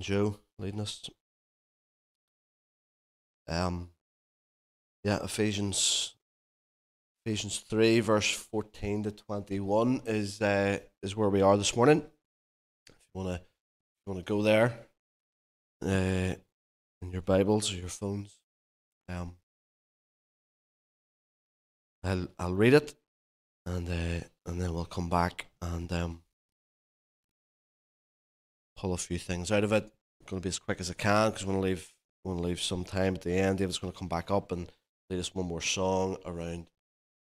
Joe leading us. Um, yeah, Ephesians Ephesians three verse fourteen to twenty one is uh, is where we are this morning. If you wanna you wanna go there, uh, in your Bibles or your phones, um, I'll I'll read it, and uh, and then we'll come back and um, pull a few things out of it. I'm going to be as quick as I can because I want to leave want to leave some time at the end. David's going to come back up and lead us one more song around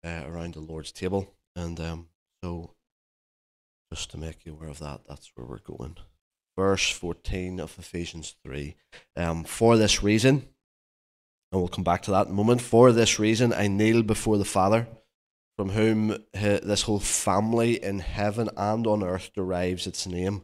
uh, around the Lord's table, and um, so just to make you aware of that, that's where we're going. Verse fourteen of Ephesians three. Um, for this reason, and we'll come back to that in a moment. For this reason, I kneel before the Father, from whom this whole family in heaven and on earth derives its name.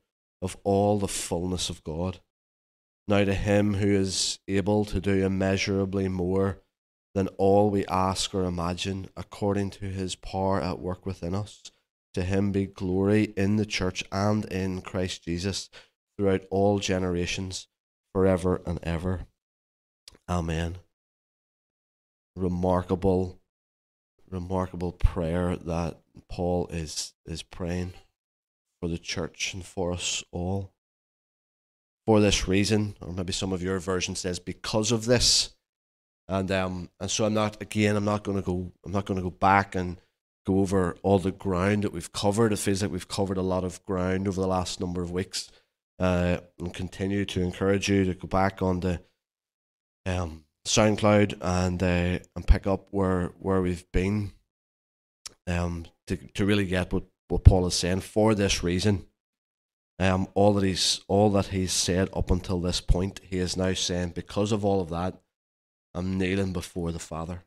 of all the fullness of God. Now, to him who is able to do immeasurably more than all we ask or imagine, according to his power at work within us, to him be glory in the church and in Christ Jesus throughout all generations, forever and ever. Amen. Remarkable, remarkable prayer that Paul is, is praying for the church and for us all. For this reason, or maybe some of your version says because of this. And um and so I'm not again I'm not gonna go I'm not gonna go back and go over all the ground that we've covered. It feels like we've covered a lot of ground over the last number of weeks. Uh, and continue to encourage you to go back on the um, SoundCloud and uh, and pick up where where we've been um, to to really get what what Paul is saying for this reason. Um, all that he's all that he's said up until this point, he is now saying because of all of that, I'm kneeling before the Father.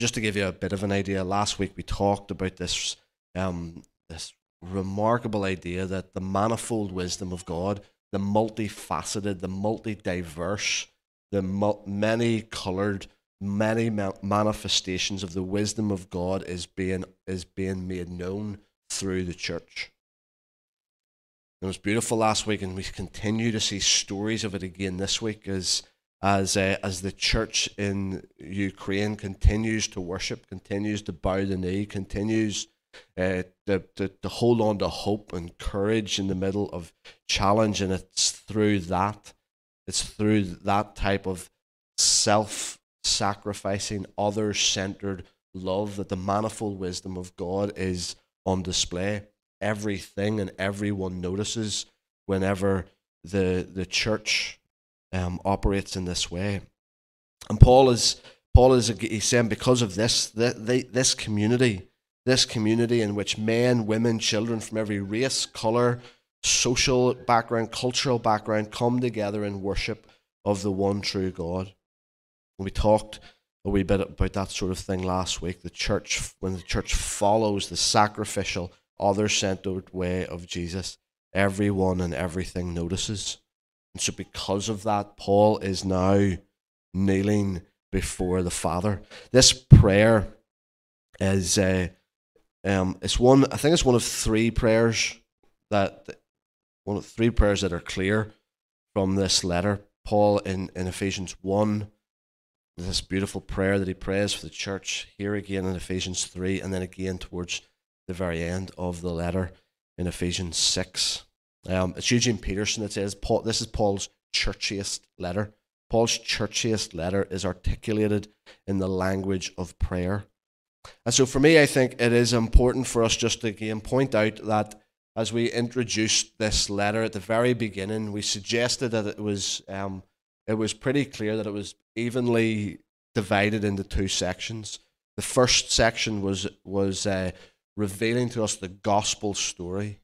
Just to give you a bit of an idea, last week we talked about this um, this remarkable idea that the manifold wisdom of God, the multifaceted, the multi-diverse, the many colored many manifestations of the wisdom of God is being is being made known through the church. It was beautiful last week, and we continue to see stories of it again this week as as uh, as the church in Ukraine continues to worship, continues to bow the knee, continues uh, to, to to hold on to hope and courage in the middle of challenge, and it's through that, it's through that type of self sacrificing, other centered love, that the manifold wisdom of God is on display. Everything and everyone notices whenever the the church um, operates in this way. And Paul is Paul is he's saying because of this this community, this community in which men, women, children from every race, color, social background, cultural background come together in worship of the one true God. We talked a wee bit about that sort of thing last week. The church, when the church follows the sacrificial, other centered way of Jesus, everyone and everything notices. And so, because of that, Paul is now kneeling before the Father. This prayer is uh, um, it's one. I think it's one of three prayers that one of three prayers that are clear from this letter. Paul in, in Ephesians one this beautiful prayer that he prays for the church here again in Ephesians 3, and then again towards the very end of the letter in Ephesians 6. Um, it's Eugene Peterson that says, Paul, This is Paul's churchiest letter. Paul's churchiest letter is articulated in the language of prayer. And so for me, I think it is important for us just to again point out that as we introduced this letter at the very beginning, we suggested that it was um, it was pretty clear that it was evenly divided into two sections. The first section was was uh, revealing to us the gospel story,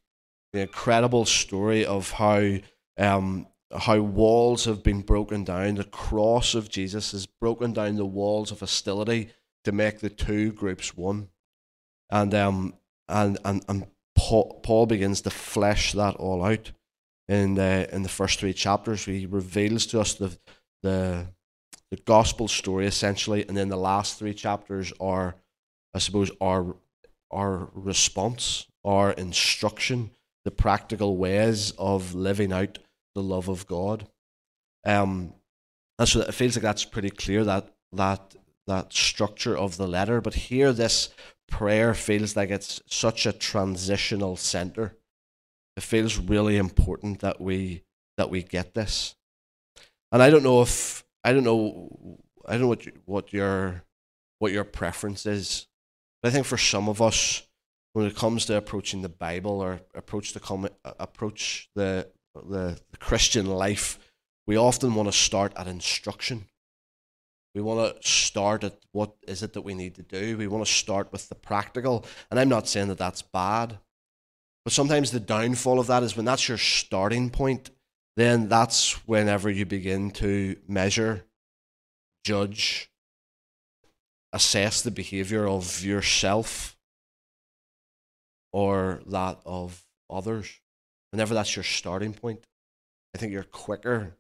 the incredible story of how um, how walls have been broken down. The cross of Jesus has broken down the walls of hostility to make the two groups one. And um and and, and Paul, Paul begins to flesh that all out in the in the first three chapters. He reveals to us the the the gospel story essentially, and then the last three chapters are, I suppose, our our response, our instruction, the practical ways of living out the love of God. Um, and so it feels like that's pretty clear that that that structure of the letter. But here, this prayer feels like it's such a transitional center. It feels really important that we that we get this. And I don't know if I don't know I don't know what you, what your what your preference is. But I think for some of us, when it comes to approaching the Bible or approach the approach the, the the Christian life, we often want to start at instruction. We want to start at what is it that we need to do. We want to start with the practical. And I'm not saying that that's bad. But sometimes the downfall of that is when that's your starting point, then that's whenever you begin to measure, judge, assess the behavior of yourself or that of others. Whenever that's your starting point, I think you're quicker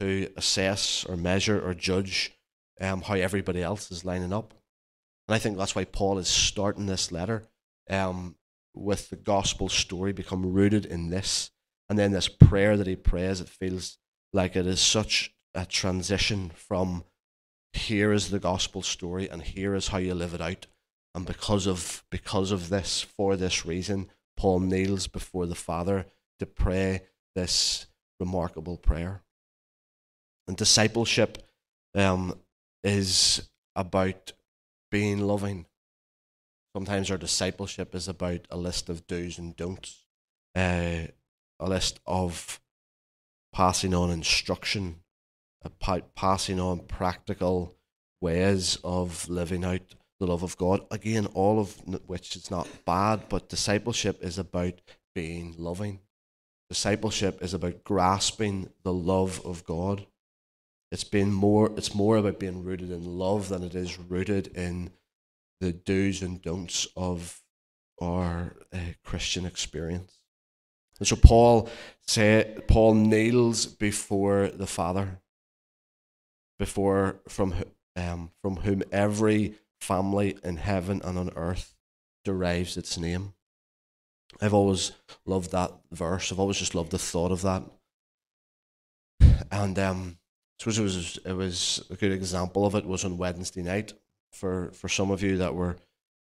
to assess or measure or judge um, how everybody else is lining up. And I think that's why Paul is starting this letter um, with the gospel story become rooted in this. And then this prayer that he prays, it feels like it is such a transition from here is the gospel story and here is how you live it out. And because of because of this, for this reason, Paul kneels before the Father to pray this remarkable prayer. And discipleship um, is about being loving. Sometimes our discipleship is about a list of do's and don'ts, uh, a list of passing on instruction, passing on practical ways of living out the love of God. Again, all of which is not bad, but discipleship is about being loving. Discipleship is about grasping the love of God. It's been more it's more about being rooted in love than it is rooted in the do's and don'ts of our uh, Christian experience. And so Paul say Paul kneels before the Father, before from um, from whom every family in heaven and on earth derives its name. I've always loved that verse. I've always just loved the thought of that. And um, suppose it was it was a good example of it was on Wednesday night for for some of you that were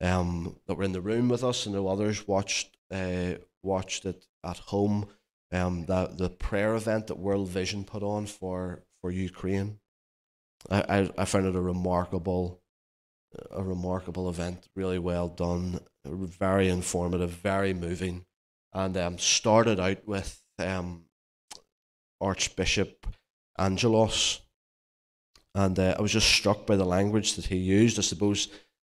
um that were in the room with us. And the others watched uh watched it at home. Um that the prayer event that World Vision put on for for Ukraine. I I, I found it a remarkable a remarkable event. Really well done. Very informative very moving. And um started out with um Archbishop Angaelos. And uh, I was just struck by the language that he used. I suppose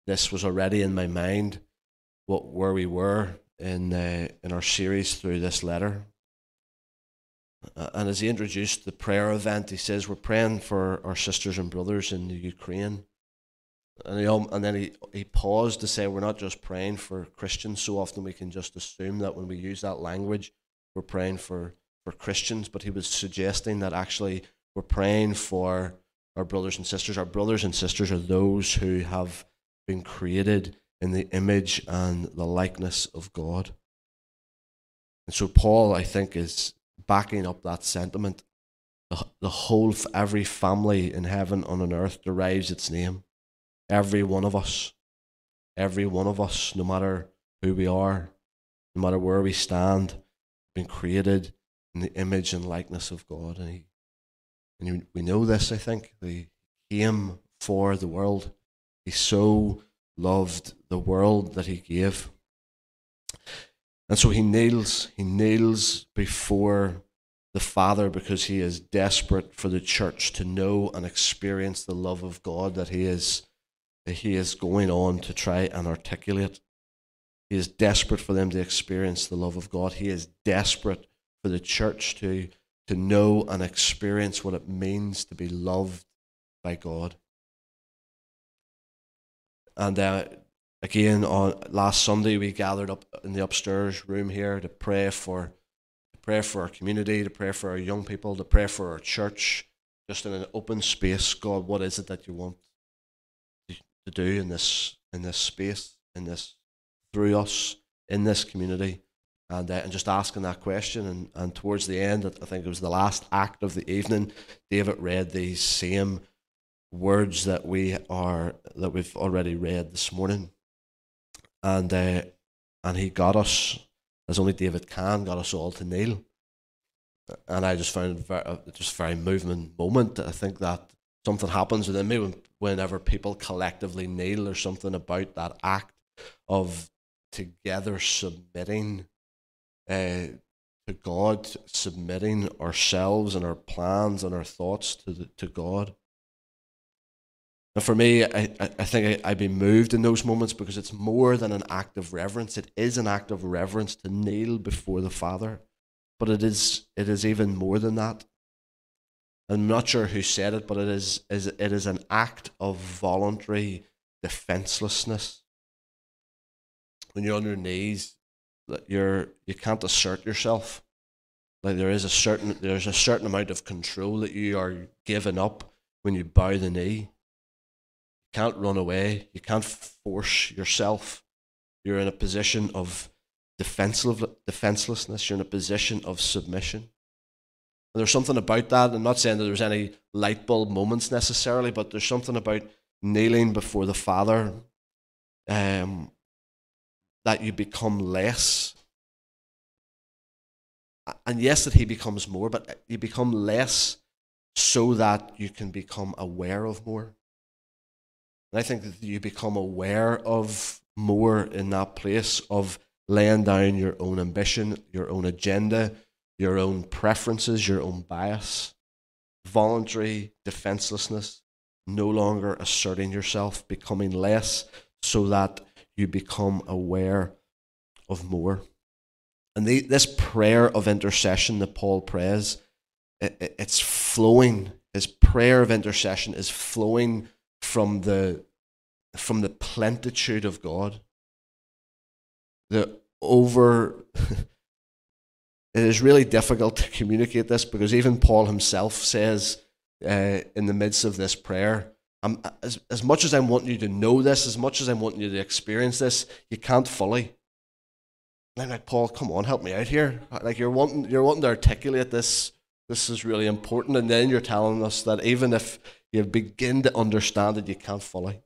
this was already in my mind what where we were in uh, in our series through this letter. Uh, and as he introduced the prayer event, he says we're praying for our sisters and brothers in the Ukraine. And, he, and then he, he paused to say we're not just praying for Christians. So often we can just assume that when we use that language, we're praying for, for Christians. But he was suggesting that actually we're praying for our brothers and sisters. Our brothers and sisters are those who have been created in the image and the likeness of God. And so Paul, I think, is backing up that sentiment. The, the whole, every family in heaven and on earth derives its name. Every one of us, every one of us, no matter who we are, no matter where we stand, been created in the image and likeness of God. And he and we know this, I think. He came for the world. He so loved the world that he gave. And so he kneels, he kneels before the Father because he is desperate for the church to know and experience the love of God that he is that he is going on to try and articulate. He is desperate for them to experience the love of God. He is desperate for the church to, to know and experience what it means to be loved by God. And uh, again, on last Sunday, we gathered up in the upstairs room here to pray for, to pray for our community, to pray for our young people, to pray for our church, just in an open space. God, what is it that you want to, do in this in this space, in this through us, in this community? And, uh, and just asking that question. And, and towards the end, I think it was the last act of the evening, David read these same words that we are that we've already read this morning, and uh, and he got us as only David can, got us all to kneel. And I just found it very, just very moving moment. I think that something happens within me when, whenever people collectively kneel. or something about that act of together submitting uh, to God, submitting ourselves and our plans and our thoughts to the, to God. And for me, I, I think I, I'd be moved in those moments because it's more than an act of reverence. It is an act of reverence to kneel before the Father, but it is it is even more than that. I'm not sure who said it, but it is, is it is an act of voluntary defenselessness. When you're on your knees, that you're you can't assert yourself. Like there is a certain there's a certain amount of control that you are giving up when you bow the knee You can't run away. You can't force yourself. You're in a position of defenselessness. You're in a position of submission. And there's something about that. I'm not saying that there's any light bulb moments necessarily, but there's something about kneeling before the Father um, that you become less. And yes, that He becomes more, but uh, you become less so that you can become aware of more. And I think that you become aware of more in that place of laying down your own ambition, your own agenda, your own preferences, your own bias, voluntary defenselessness, no longer asserting yourself, becoming less so that you become aware of more. And the, this prayer of intercession that Paul prays, it, it, it's flowing. His prayer of intercession is flowing from the from the plentitude of God. The over it is really difficult to communicate this because even Paul himself says uh, in the midst of this prayer, I'm, as, as much as I'm wanting you to know this, as much as I'm wanting you to experience this, you can't fully. And I'm like, Paul, come on, help me out here. Like you're wanting, you're wanting to articulate this. This is really important, and then you're telling us that even if you begin to understand it, you can't fully.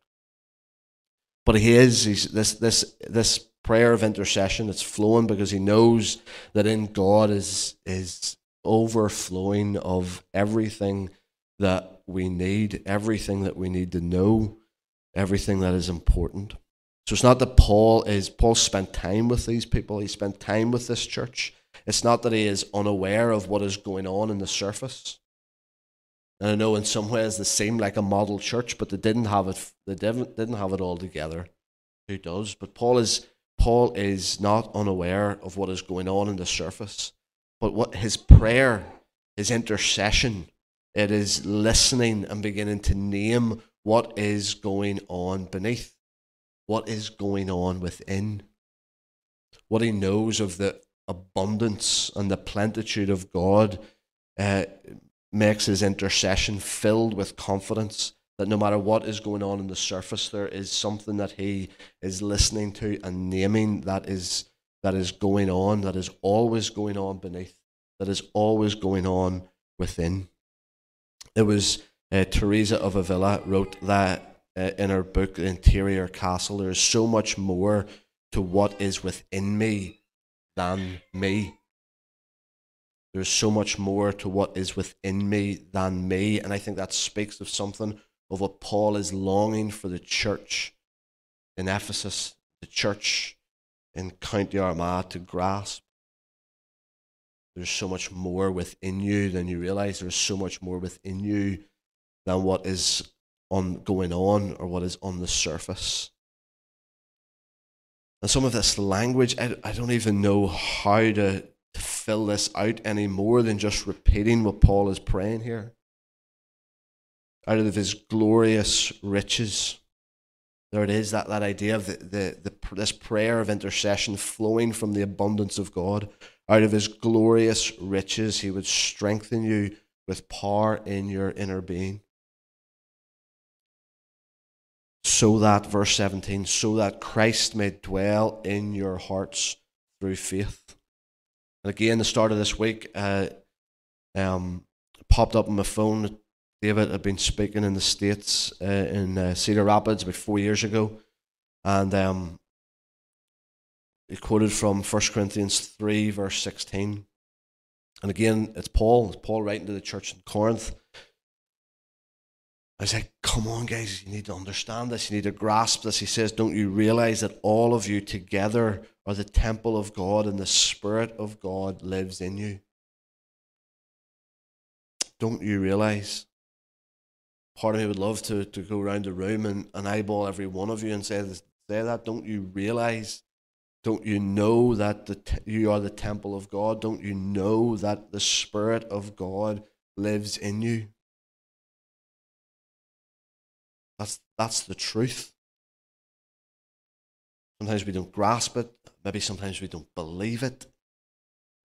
But he is he's this this this prayer of intercession. It's flowing because he knows that in God is is overflowing of everything that we need, everything that we need to know, everything that is important. So it's not that Paul is Paul spent time with these people, he spent time with this church. It's not that he is unaware of what is going on in the surface. And I know in some ways they seem like a model church, but they didn't have it. They didn't didn't have it all together. Who does? But Paul is Paul is not unaware of what is going on in the surface, but what his prayer, his intercession, it is listening and beginning to name what is going on beneath, what is going on within, what he knows of the abundance and the plenitude of God. Uh, makes his intercession filled with confidence that no matter what is going on in the surface, there is something that he is listening to and naming that is that is going on, that is always going on beneath, that is always going on within. It was uh, Teresa of Avila wrote that uh, in her book, The Interior Castle. There is so much more to what is within me than me. There's so much more to what is within me than me. And I think that speaks of something of what Paul is longing for the church in Ephesus, the church in County Armagh to grasp. There's so much more within you than you realize. There's so much more within you than what is on going on or what is on the surface. And some of this language, I, I don't even know how to, to fill this out any more than just repeating what Paul is praying here. Out of his glorious riches. There it is, that, that idea of the, the, the, this prayer of intercession flowing from the abundance of God. Out of his glorious riches, he would strengthen you with power in your inner being so that, verse 17, so that Christ may dwell in your hearts through faith. And again, the start of this week, uh, um, popped up on my phone. David had been speaking in the States uh, in uh, Cedar Rapids about four years ago. And um, he quoted from 1 Corinthians 3, verse 16. And again, it's Paul. It's Paul writing to the church in Corinth. I said, come on, guys, you need to understand this. You need to grasp this. He says, don't you realize that all of you together are the temple of God and the Spirit of God lives in you? Don't you realize? Part of me would love to, to go around the room and, and eyeball every one of you and say, say that. Don't you realize? Don't you know that the you are the temple of God? Don't you know that the Spirit of God lives in you? That's, that's the truth. Sometimes we don't grasp it. Maybe sometimes we don't believe it.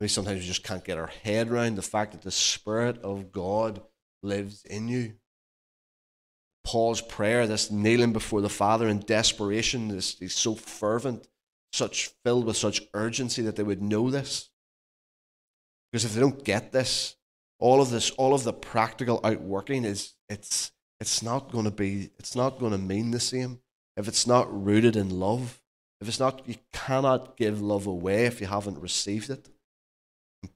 Maybe sometimes we just can't get our head around the fact that the Spirit of God lives in you. Paul's prayer, this kneeling before the Father in desperation, this is he's so fervent, such filled with such urgency that they would know this. Because if they don't get this, all of this, all of the practical outworking is it's it's not going to be, it's not going to mean the same if it's not rooted in love. If it's not, you cannot give love away if you haven't received it.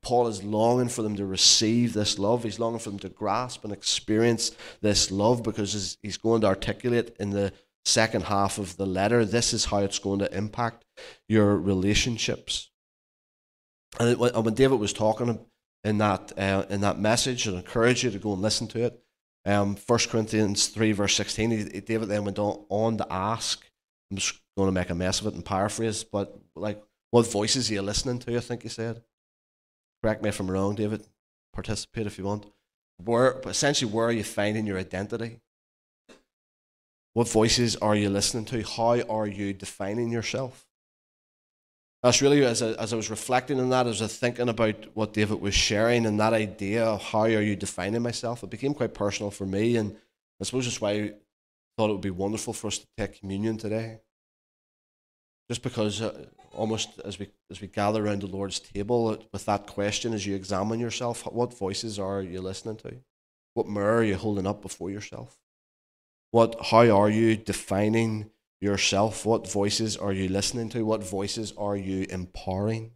Paul is longing for them to receive this love. He's longing for them to grasp and experience this love because he's going to articulate in the second half of the letter this is how it's going to impact your relationships. And when David was talking in that, uh, in that message, I encourage you to go and listen to it. Um, 1 Corinthians 3, verse 16, he, David then went on, on to ask, I'm just going to make a mess of it and paraphrase, but like, what voices are you listening to? I think he said. Correct me if I'm wrong, David. Participate if you want. Where, essentially, where are you finding your identity? What voices are you listening to? How are you defining yourself? That's really as I, as I was reflecting on that, as I was thinking about what David was sharing and that idea of how are you defining myself, it became quite personal for me. And I suppose that's why I thought it would be wonderful for us to take communion today. Just because, uh, almost as we as we gather around the Lord's table, uh, with that question, as you examine yourself, what voices are you listening to? What mirror are you holding up before yourself? What, how are you defining yourself? What voices are you listening to? What voices are you empowering?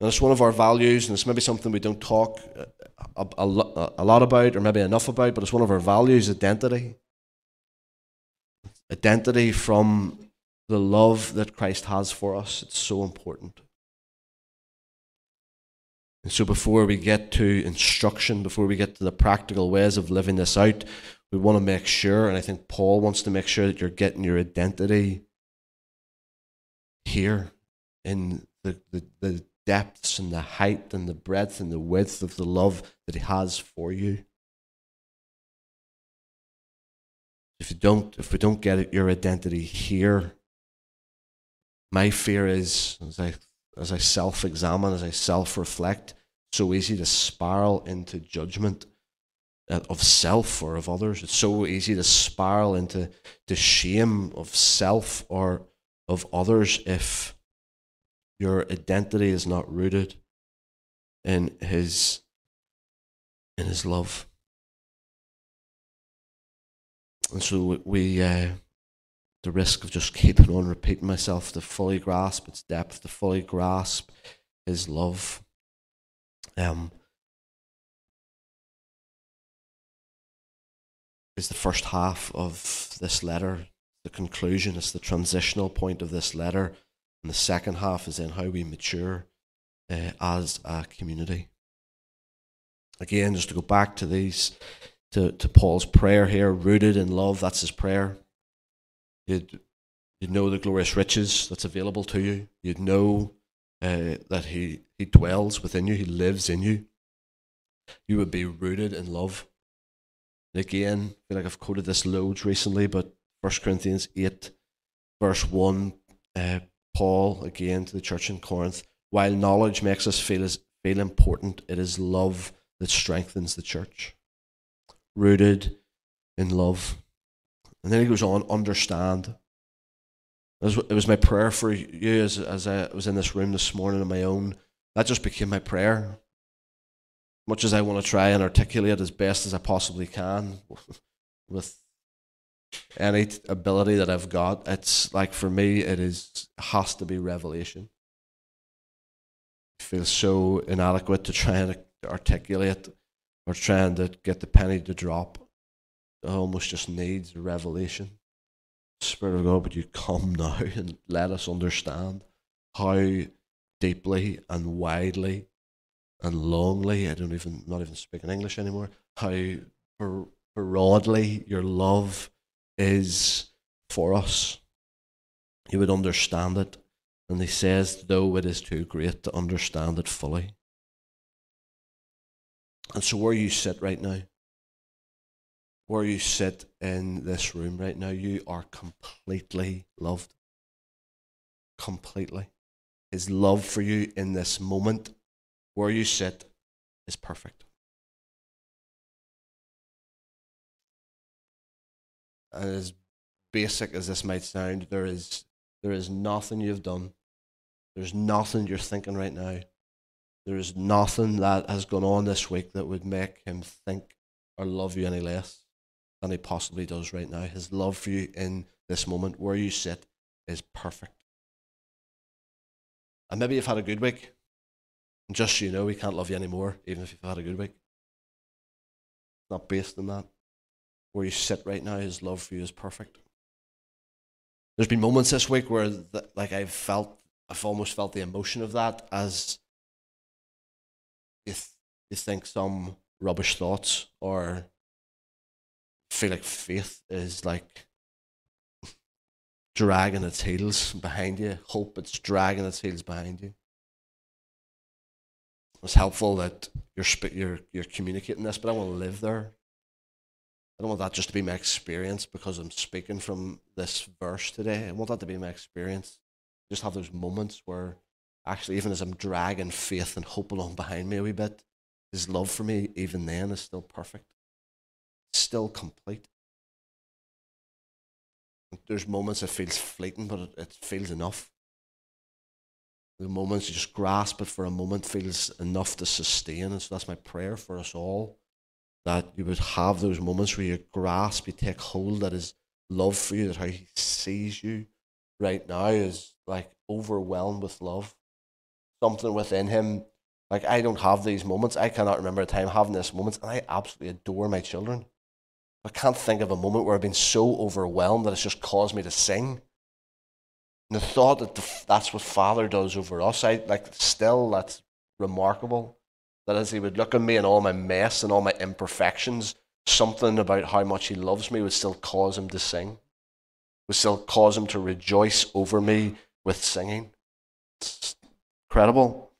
And it's one of our values, and it's maybe something we don't talk a, a, a lot about, or maybe enough about, but it's one of our values identity. Identity from the love that Christ has for us. It's so important. And so, before we get to instruction, before we get to the practical ways of living this out, we want to make sure, and I think Paul wants to make sure that you're getting your identity here in the, the, the depths and the height and the breadth and the width of the love that he has for you. If you don't, if we don't get your identity here, my fear is as I as I self-examine, as I self-reflect, so easy to spiral into judgment uh, of self or of others. It's so easy to spiral into the shame of self or of others if your identity is not rooted in his in his love. And so we uh, the risk of just keeping on repeating myself to fully grasp its depth, to fully grasp his love. Um, is the first half of this letter, the conclusion, it's the transitional point of this letter. And the second half is in how we mature uh, as a community. Again, just to go back to these, to, to Paul's prayer here, rooted in love, that's his prayer. You'd, You'd know the glorious riches that's available to you. You'd know uh, that he, he dwells within you, He lives in you. You would be rooted in love. And again, I feel like I've quoted this loads recently, but 1 Corinthians 8, verse 1, uh, Paul, again to the church in Corinth, while knowledge makes us feel, as, feel important, it is love that strengthens the church. Rooted in love. And then he goes on, understand. It was, my prayer for you as, as I was in this room this morning on my own. That just became my prayer. Much as I want to try and articulate as best as I possibly can with any ability that I've got, it's like for me, it is has to be revelation. I feel so inadequate to try and articulate or trying to get the penny to drop. Almost just needs a revelation. Spirit of God, would you come now and let us understand how deeply and widely and longly, I don't even, not even speaking English anymore, how broadly your love is for us. You would understand it. And he says, though it is too great to understand it fully. And so, where you sit right now, where you sit in this room right now, you are completely loved. Completely. His love for you in this moment, where you sit, is perfect. And as basic as this might sound, there is, there is nothing you've done. There's nothing you're thinking right now. There is nothing that has gone on this week that would make him think or love you any less than he possibly does right now. His love for you in this moment, where you sit, is perfect. And maybe you've had a good week. And just so you know, he can't love you anymore, even if you've had a good week. Not based on that. Where you sit right now, his love for you is perfect. There's been moments this week where, the, like, I've felt, I've almost felt the emotion of that as you, th- you think some rubbish thoughts or feel like faith is like dragging its heels behind you. Hope it's dragging its heels behind you. It's helpful that you're you're you're communicating this, but I want to live there. I don't want that just to be my experience because I'm speaking from this verse today. I want that to be my experience. Just have those moments where actually, even as I'm dragging faith and hope along behind me a wee bit, his love for me, even then, is still perfect, still complete. There's moments it feels fleeting, but it, it feels enough. The moments you just grasp it for a moment feels enough to sustain. And so that's my prayer for us all that you would have those moments where you grasp, you take hold that his love for you, that how he sees you right now is like overwhelmed with love. Something within him. Like I don't have these moments. I cannot remember a time having this moments, and I absolutely adore my children. I can't think of a moment where I've been so overwhelmed that it's just caused me to sing. And the thought that the, that's what Father does over us, I like still that's remarkable. That as He would look at me and all my mess and all my imperfections, something about how much He loves me would still cause Him to sing, would still cause Him to rejoice over me with singing. It's incredible.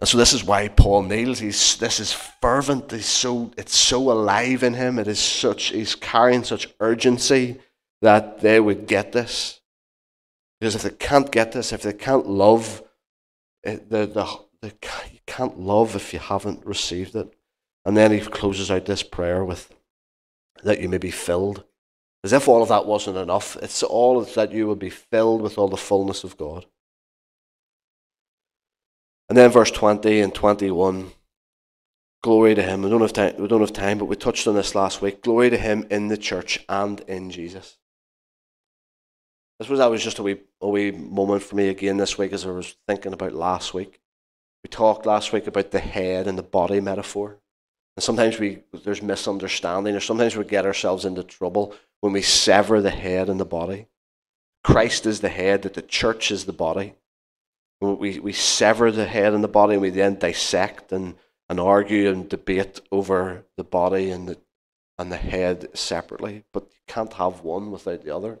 And so this is why Paul kneels. He's this is fervent. He's so it's so alive in him. It is such he's carrying such urgency that they would get this. Because if they can't get this, if they can't love, eh, the, the, the, you can't love if you haven't received it. And then he closes out this prayer with that you may be filled. As if all of that wasn't enough. It's all that you would be filled with all the fullness of God. And then verse 20 and 21. Glory to him. We don't have time, we don't have time, but we touched on this last week. Glory to him in the church and in Jesus. I suppose that was just a wee, a wee moment for me again this week as I was thinking about last week. We talked last week about the head and the body metaphor. And sometimes we there's misunderstanding, or sometimes we get ourselves into trouble when we sever the head and the body. Christ is the head, that the church is the body. We, we sever the head and the body, and we then dissect and, and argue and debate over the body and the, and the head separately. But you can't have one without the other.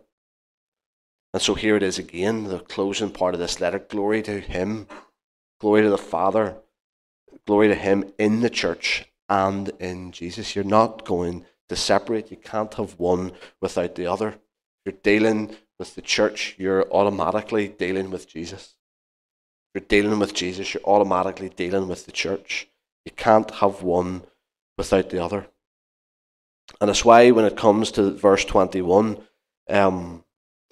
And so here it is again, the closing part of this letter. Glory to Him, glory to the Father, glory to Him in the church and in Jesus. You're not going to separate. You can't have one without the other. You're dealing with the church, you're automatically dealing with Jesus. You're dealing with Jesus, you're automatically dealing with the church. You can't have one without the other. And that's why when it comes to verse 21, um,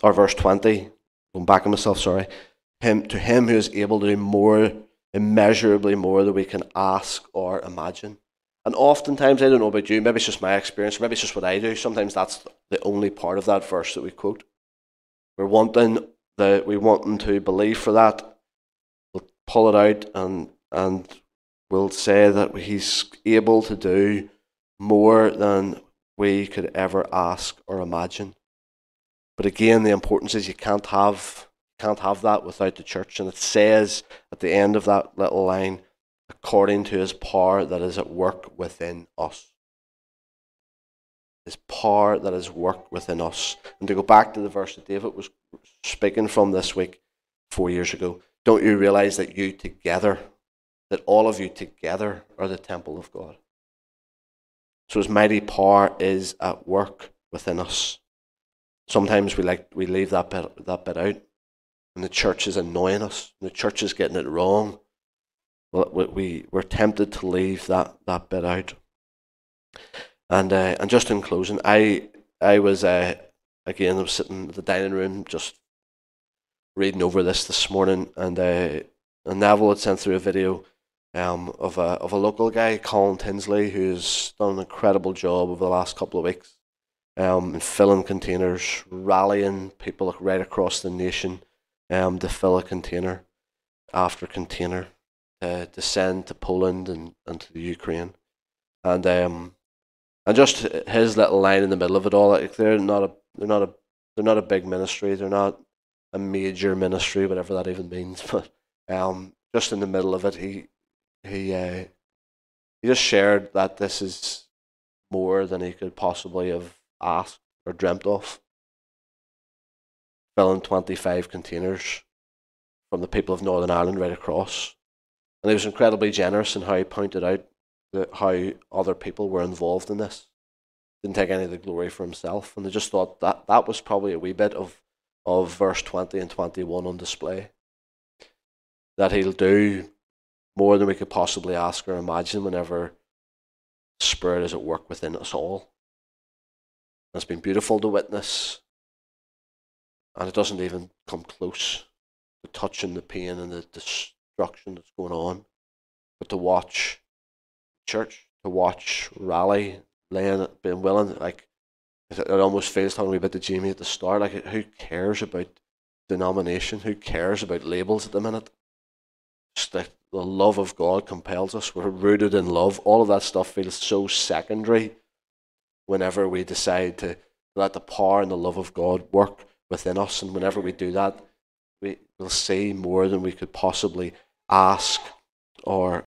or verse 20, going back on myself, sorry, him, to him who is able to do more, immeasurably more than we can ask or imagine. And oftentimes, I don't know about you, maybe it's just my experience, maybe it's just what I do. Sometimes that's the only part of that verse that we quote. We're wanting the we wanting to believe for that. Pull it out and and we'll say that he's able to do more than we could ever ask or imagine. But again, the importance is you can't have can't have that without the church. And it says at the end of that little line, according to his power that is at work within us. His power that is work within us. And to go back to the verse that David was speaking from this week, four years ago, don't you realize that you together, that all of you together are the temple of God? So his mighty power is at work within us. Sometimes we like we leave that bit that bit out, and the church is annoying us. the church is getting it wrong we we're tempted to leave that, that bit out. And uh, and just in closing, I I was uh, again I was sitting in the dining room just reading over this this morning, and uh, and Neville had sent through a video um, of a of a local guy, Colin Tinsley, who's done an incredible job over the last couple of weeks, um, in filling containers, rallying people right across the nation, um, to fill a container after container to send to Poland and, and to the Ukraine, and um, and just his little line in the middle of it all. Like they're not a they're not a they're not a big ministry. They're not a major ministry, whatever that even means. But um, just in the middle of it, he he uh, he just shared that this is more than he could possibly have asked or dreamt of. Filling twenty five containers from the people of Northern Ireland right across and he was incredibly generous in how he pointed out that how other people were involved in this. Didn't take any of the glory for himself. And I just thought that that was probably a wee bit of, of verse 20 and 21 on display. That he'll do more than we could possibly ask or imagine whenever Spirit is at work within us all. It's been beautiful to witness, and it doesn't even come close to touching the pain and the, destruction that's going on, but to watch church, to watch rally, laying, being willing, like it almost feels talking about the Jamie at the start. Like, who cares about denomination? Who cares about labels at the minute? Just the, the love of God compels us. We're rooted in love. All of that stuff feels so secondary whenever we decide to let the power and the love of God work within us. And whenever we do that, we will see more than we could possibly ask or